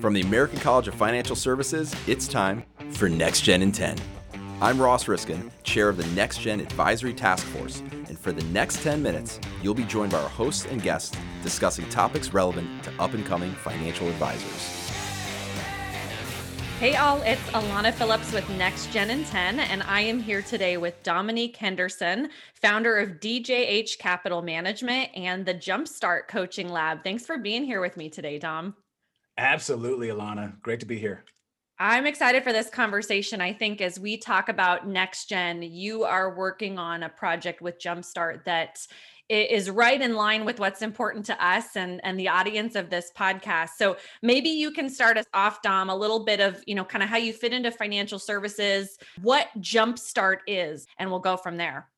From the American College of Financial Services, it's time for Next Gen in 10. I'm Ross Riskin, chair of the Next Gen Advisory Task Force, and for the next 10 minutes, you'll be joined by our hosts and guests discussing topics relevant to up and coming financial advisors. Hey all, it's Alana Phillips with Next Gen in 10, and I am here today with Dominique Henderson, founder of DJH Capital Management and the Jumpstart Coaching Lab. Thanks for being here with me today, Dom. Absolutely, Alana. Great to be here. I'm excited for this conversation. I think as we talk about next gen, you are working on a project with Jumpstart that is right in line with what's important to us and and the audience of this podcast. So maybe you can start us off Dom a little bit of, you know, kind of how you fit into financial services, what Jumpstart is, and we'll go from there.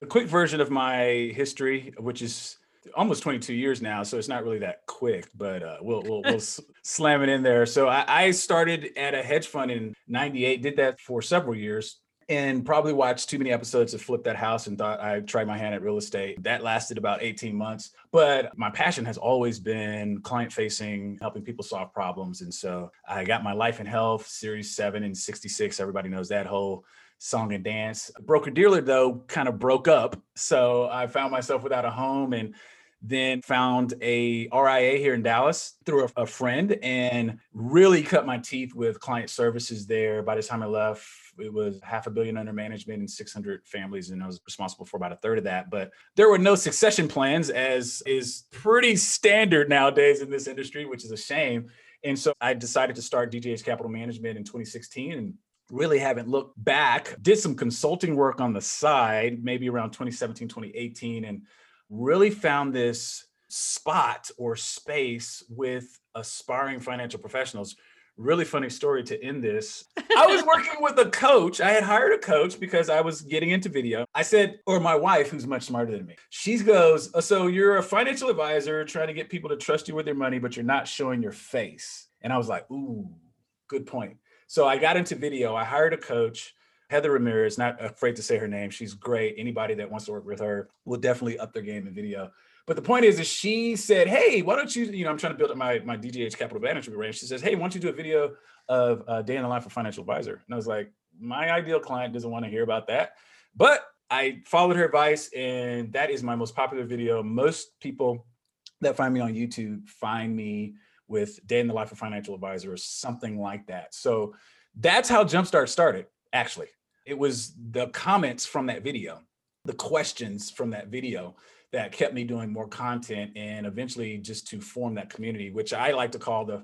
A quick version of my history, which is almost 22 years now, so it's not really that quick, but uh, we'll we'll, we'll slam it in there. So I, I started at a hedge fund in '98, did that for several years, and probably watched too many episodes of Flip That House and thought I'd try my hand at real estate. That lasted about 18 months. But my passion has always been client facing, helping people solve problems. And so I got my Life and Health Series 7 and 66. Everybody knows that whole song and dance. Broker dealer, though, kind of broke up. So I found myself without a home and then found a RIA here in Dallas through a, a, friend and really cut my teeth with client services there. By the time I left, it was half a billion under management and 600 families, and I was responsible for about a third of that. But there were no succession plans, as is pretty standard nowadays in this industry, which is a shame. And so I decided to start DJH Capital Management in 2016 and really haven't looked back. Did some consulting work on the side, maybe around 2017, 2018, and really found this spot or space with aspiring financial professionals. Really funny story to end this. I was working with a coach. I had hired a coach because I was getting into video. I said, or my wife, who's much smarter than me, she goes, uh, So you're a financial advisor trying to get people to trust you with their money, but you're not showing your face. And I was like, Ooh, good point. So I got into video. I hired a coach. Heather Ramirez, not afraid to say her name. She's great. Anybody that wants to work with her will definitely up their game in video. But the point is, is she said, "Hey, why don't you? You know, I'm trying to build up my my DJH capital management range." She says, "Hey, why don't you do a video of a day in the life of financial advisor?" And I was like, "My ideal client doesn't want to hear about that," but I followed her advice, and that is my most popular video. Most people that find me on YouTube find me with day in the life of financial advisor or something like that. So that's how Jumpstart started. Actually, it was the comments from that video, the questions from that video that kept me doing more content and eventually just to form that community, which I like to call the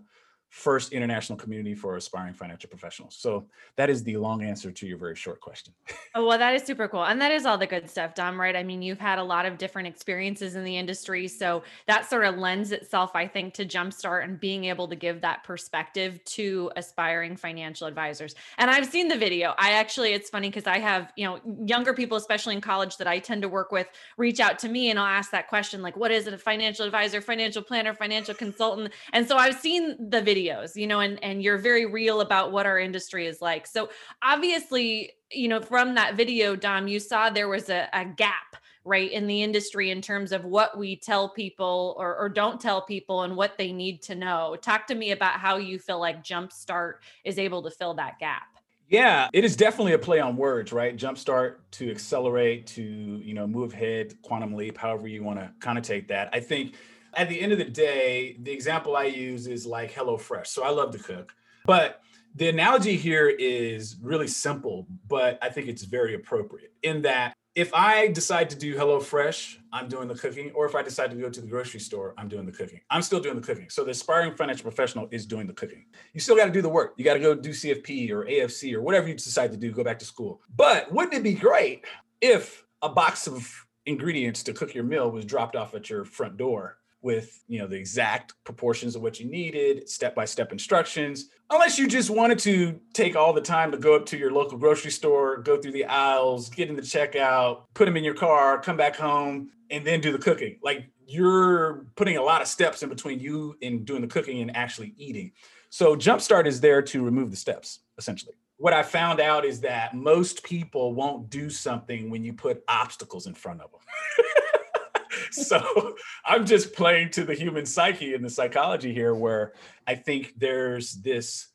first international community for aspiring financial professionals. So that is the long answer to your very short question. oh, well, that is super cool. And that is all the good stuff, Dom, right? I mean, you've had a lot of different experiences in the industry. So that sort of lends itself, I think, to Jumpstart and being able to give that perspective to aspiring financial advisors. And I've seen the video. I actually, it's funny because I have, you know, younger people, especially in college that I tend to work with, reach out to me and I'll ask that question, like, what is it, a financial advisor, financial planner, financial consultant? And so I've seen the video you know and and you're very real about what our industry is like so obviously you know from that video dom you saw there was a, a gap right in the industry in terms of what we tell people or, or don't tell people and what they need to know talk to me about how you feel like jumpstart is able to fill that gap yeah, it is definitely a play on words, right? Jumpstart to accelerate, to you know, move ahead, quantum leap, however you want to connotate that. I think at the end of the day, the example I use is like HelloFresh. So I love to cook, but the analogy here is really simple, but I think it's very appropriate in that if I decide to do HelloFresh, I'm doing the cooking, or if I decide to go to the grocery store, I'm doing the cooking. I'm still doing the cooking. So the aspiring financial professional is doing the cooking. You still got to do the work. You got to go do CFP or AFC or whatever you decide to do, go back to school. But wouldn't it be great if a box of ingredients to cook your meal was dropped off at your front door with you know the exact proportions of what you needed step-by-step instructions unless you just wanted to take all the time to go up to your local grocery store go through the aisles get in the checkout put them in your car come back home and then do the cooking. Like you're putting a lot of steps in between you and doing the cooking and actually eating. So jumpstart is there to remove the steps essentially. What i found out is that most people won't do something when you put obstacles in front of them so I'm just playing to the human psyche and the psychology here, where I think there's this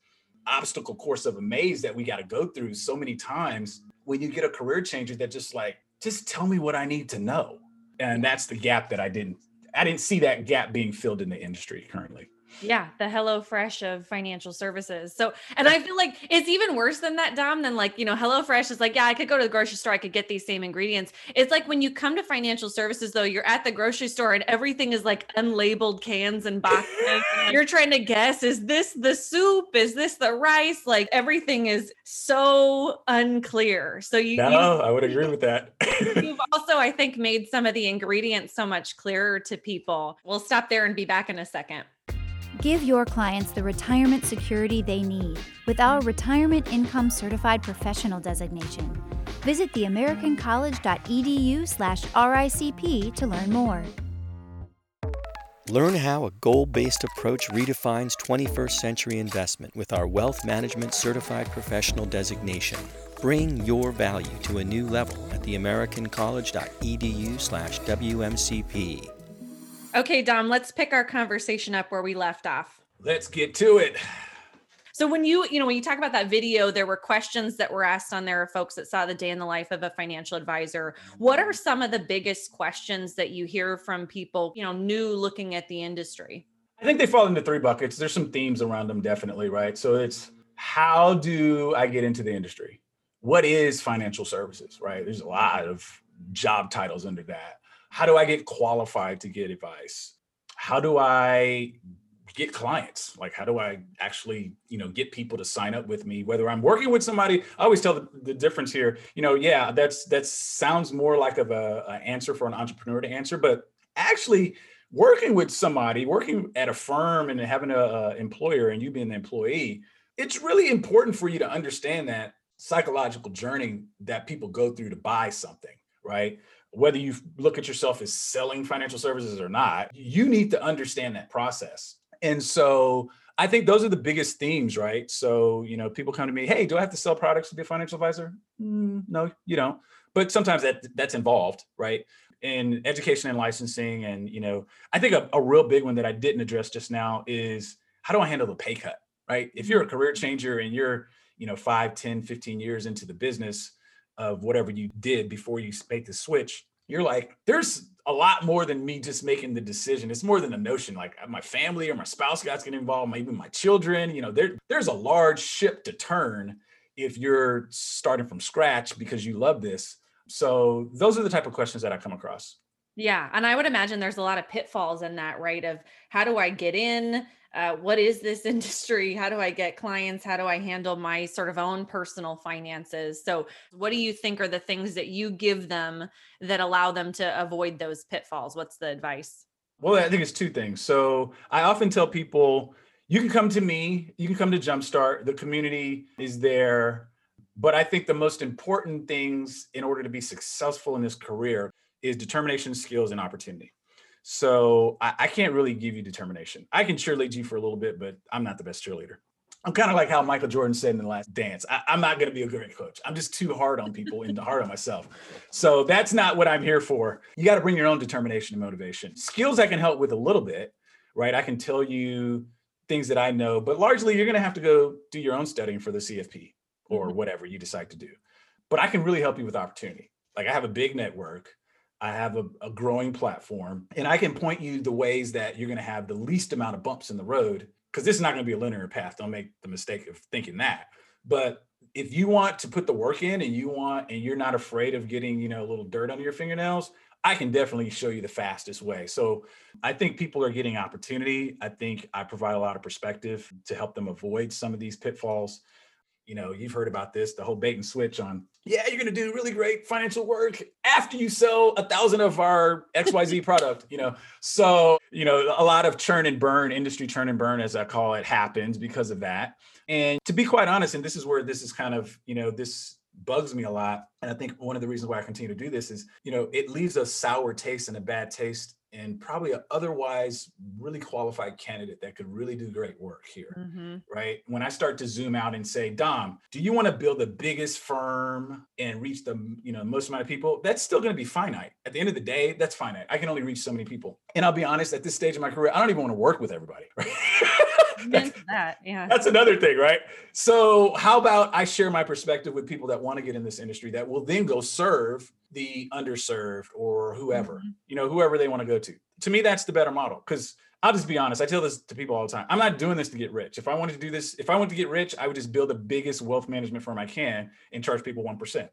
obstacle course of a maze that we got to go through so many times when you get a career changer that just like, just tell me what I need to know. And that's the gap that I didn't, I didn't see that gap being filled in the industry currently. Yeah, the Hello Fresh of financial services. So, and I feel like it's even worse than that, Dom, than like, you know, Hello Fresh is like, yeah, I could go to the grocery store, I could get these same ingredients. It's like when you come to financial services, though, you're at the grocery store and everything is like unlabeled cans and boxes. you're trying to guess, is this the soup? Is this the rice? Like everything is so unclear. So you, no, you, I would agree with that. you've also, I think, made some of the ingredients so much clearer to people. We'll stop there and be back in a second. Give your clients the retirement security they need with our Retirement Income Certified Professional designation. Visit theamericancollege.edu/ricp to learn more. Learn how a goal based approach redefines 21st century investment with our Wealth Management Certified Professional designation. Bring your value to a new level at theamericancollege.edu/slash WMCP. Okay, Dom, let's pick our conversation up where we left off. Let's get to it. So when you, you know, when you talk about that video, there were questions that were asked on there of folks that saw the day in the life of a financial advisor. What are some of the biggest questions that you hear from people, you know, new looking at the industry? I think they fall into three buckets. There's some themes around them definitely, right? So it's how do I get into the industry? What is financial services, right? There's a lot of job titles under that. How do I get qualified to get advice? How do I get clients? Like how do i actually you know get people to sign up with me? Whether i'm working with somebody i always tell the, the difference here you know yeah that's that sounds more like of a, a answer for an entrepreneur to answer but actually working with somebody working at a firm and having a, a employer and you being an employee it's really important for you to understand that psychological journey that people go through to buy something right whether you look at yourself as selling financial services or not you need to understand that process and so I think those are the biggest themes, right? So, you know, people come to me, hey, do I have to sell products to be a financial advisor? Mm, no, you don't. But sometimes that that's involved, right? In education and licensing. And, you know, I think a, a real big one that I didn't address just now is how do I handle the pay cut, right? If you're a career changer and you're, you know, 5, 10, 15 years into the business of whatever you did before you make the switch, you're like, there's a lot more than me just making the decision. It's more than a notion. Like uh, my family or my spouse got to get involved, maybe my children. You know, there there's a large ship to turn if you're starting from scratch because you love this. So those are the type of questions that I come across. Yeah, and I would imagine there's a lot of pitfalls in that, right? Of how do I get in? uh, what is this industry? How do I get clients? How do I handle my sort of own personal finances? So, what do you think are the things that you give them that allow them to avoid those pitfalls? What's the advice? Well, I think it's two things. So, I often tell people you can come to me, you can come to Jumpstart, the community is there. But I think the most important things in order to be successful in this career is determination, skills, and opportunity. So I, I, can't really give you determination. I can cheerlead you for a little bit, but I'm not the best cheerleader. I'm kind of like how Michael Jordan said in the last dance. I, am not going to be a great coach. I'm just too hard on people and hard on myself. So that's not what I'm here for. You got to bring your own determination and motivation. Skills I can help with a little bit, right? I can tell you things that I know, but largely you're going to have to go do your own studying for the CFP or mm-hmm. whatever you decide to do. But I can really help you with opportunity. Like I have a big network. I have a, a, growing platform, and I can point you the ways that you're going to have the least amount of bumps in the road because this is not going to be a linear path. Don't make the mistake of thinking that. But if you want to put the work in and you want and you're not afraid of getting, you know, a little dirt under your fingernails, I can definitely show you the fastest way. So I think people are getting opportunity. I think I provide a lot of perspective to help them avoid some of these pitfalls you know, you've heard about this, the whole bait and switch on, yeah, you're going to do really great financial work after you sell a thousand of our XYZ product, you know. So, you know, a lot of churn and burn, industry churn and burn, as I call it, happens because of that. And to be quite honest, and this is where this is kind of, you know, this bugs me a lot. And I think one of the reasons why I continue to do this is, you know, it leaves a sour taste and a bad taste and probably an otherwise really qualified candidate that could really do great work here. Mm-hmm. Right. When I start to zoom out and say, Dom, do you want to build the biggest firm and reach the you know most amount of people? That's still going to be finite. At the end of the day, that's finite. I can only reach so many people. And I'll be honest, at this stage of my career, I don't even want to work with everybody. Right. that's, that, yeah. That's another thing, right? So, how about I share my perspective with people that want to get in this industry that will then go serve the underserved or whoever, mm-hmm. you know, whoever they want to go to. To me, that's the better model because I'll just be honest. I tell this to people all the time. I'm not doing this to get rich. If I wanted to do this, if I wanted to get rich, I would just build the biggest wealth management firm I can and charge people 1%.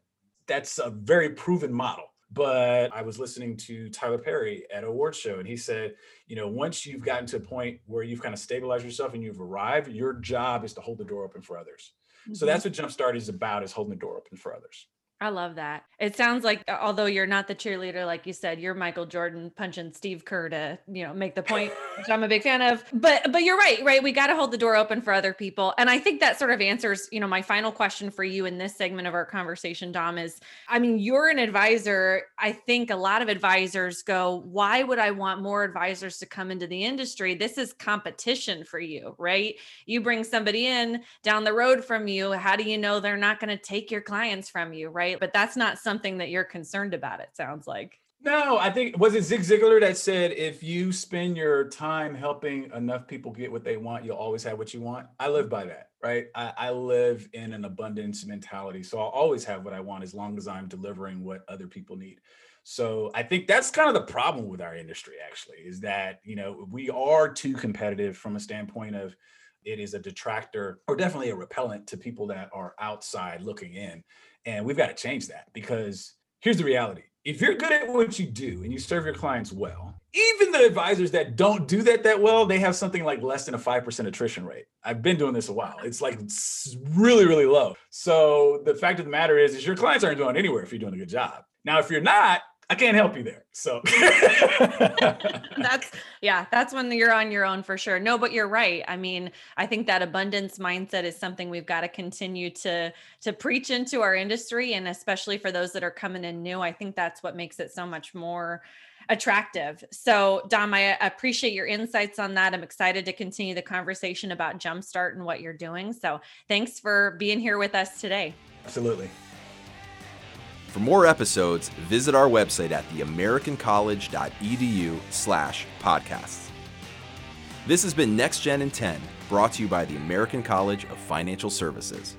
That's a very proven model. But I was listening to Tyler Perry at a award show, and he said, you know, once you've gotten to a point where you've kind of stabilized yourself and you've arrived, your job is to hold the door open for others. Mm-hmm. So that's what Jumpstart is about: is holding the door open for others. I love that. It sounds like although you're not the cheerleader, like you said, you're Michael Jordan punching Steve Kerr to, you know, make the point, which I'm a big fan of. But but you're right, right? We got to hold the door open for other people. And I think that sort of answers, you know, my final question for you in this segment of our conversation, Dom, is I mean, you're an advisor. I think a lot of advisors go, why would I want more advisors to come into the industry? This is competition for you, right? You bring somebody in down the road from you. How do you know they're not going to take your clients from you, right? Right? But that's not something that you're concerned about, it sounds like. No, I think was it Zig Ziglar that said if you spend your time helping enough people get what they want, you'll always have what you want. I live by that, right? I, I, live in an abundance mentality, so I'll always have what I want as long as I'm delivering what other people need. So I think that's kind of the problem with our industry, actually, is that you know we are too competitive from a standpoint of it is a detractor or definitely a repellent to people that are outside looking in. And we've got to change that because here's the reality. If you're good at what you do and you serve your clients well, even the advisors that don't do that that well, they have something like less than a 5% attrition rate. I've been doing this a while. It's like really, really low. So the fact of the matter is, is your clients aren't going anywhere if you're doing a good job. Now, if you're not, I can't help you there. So that's yeah, that's when you're on your own for sure. No, but you're right. I mean, I think that abundance mindset is something we've got to continue to to preach into our industry and especially for those that are coming in new. I think that's what makes it so much more attractive. So, Dom, I appreciate your insights on that. I'm excited to continue the conversation about Jumpstart and what you're doing. So, thanks for being here with us today. Absolutely. For more episodes, visit our website at theamericancollege.edu slash podcasts. This has been Next Gen in 10, brought to you by the American College of Financial Services.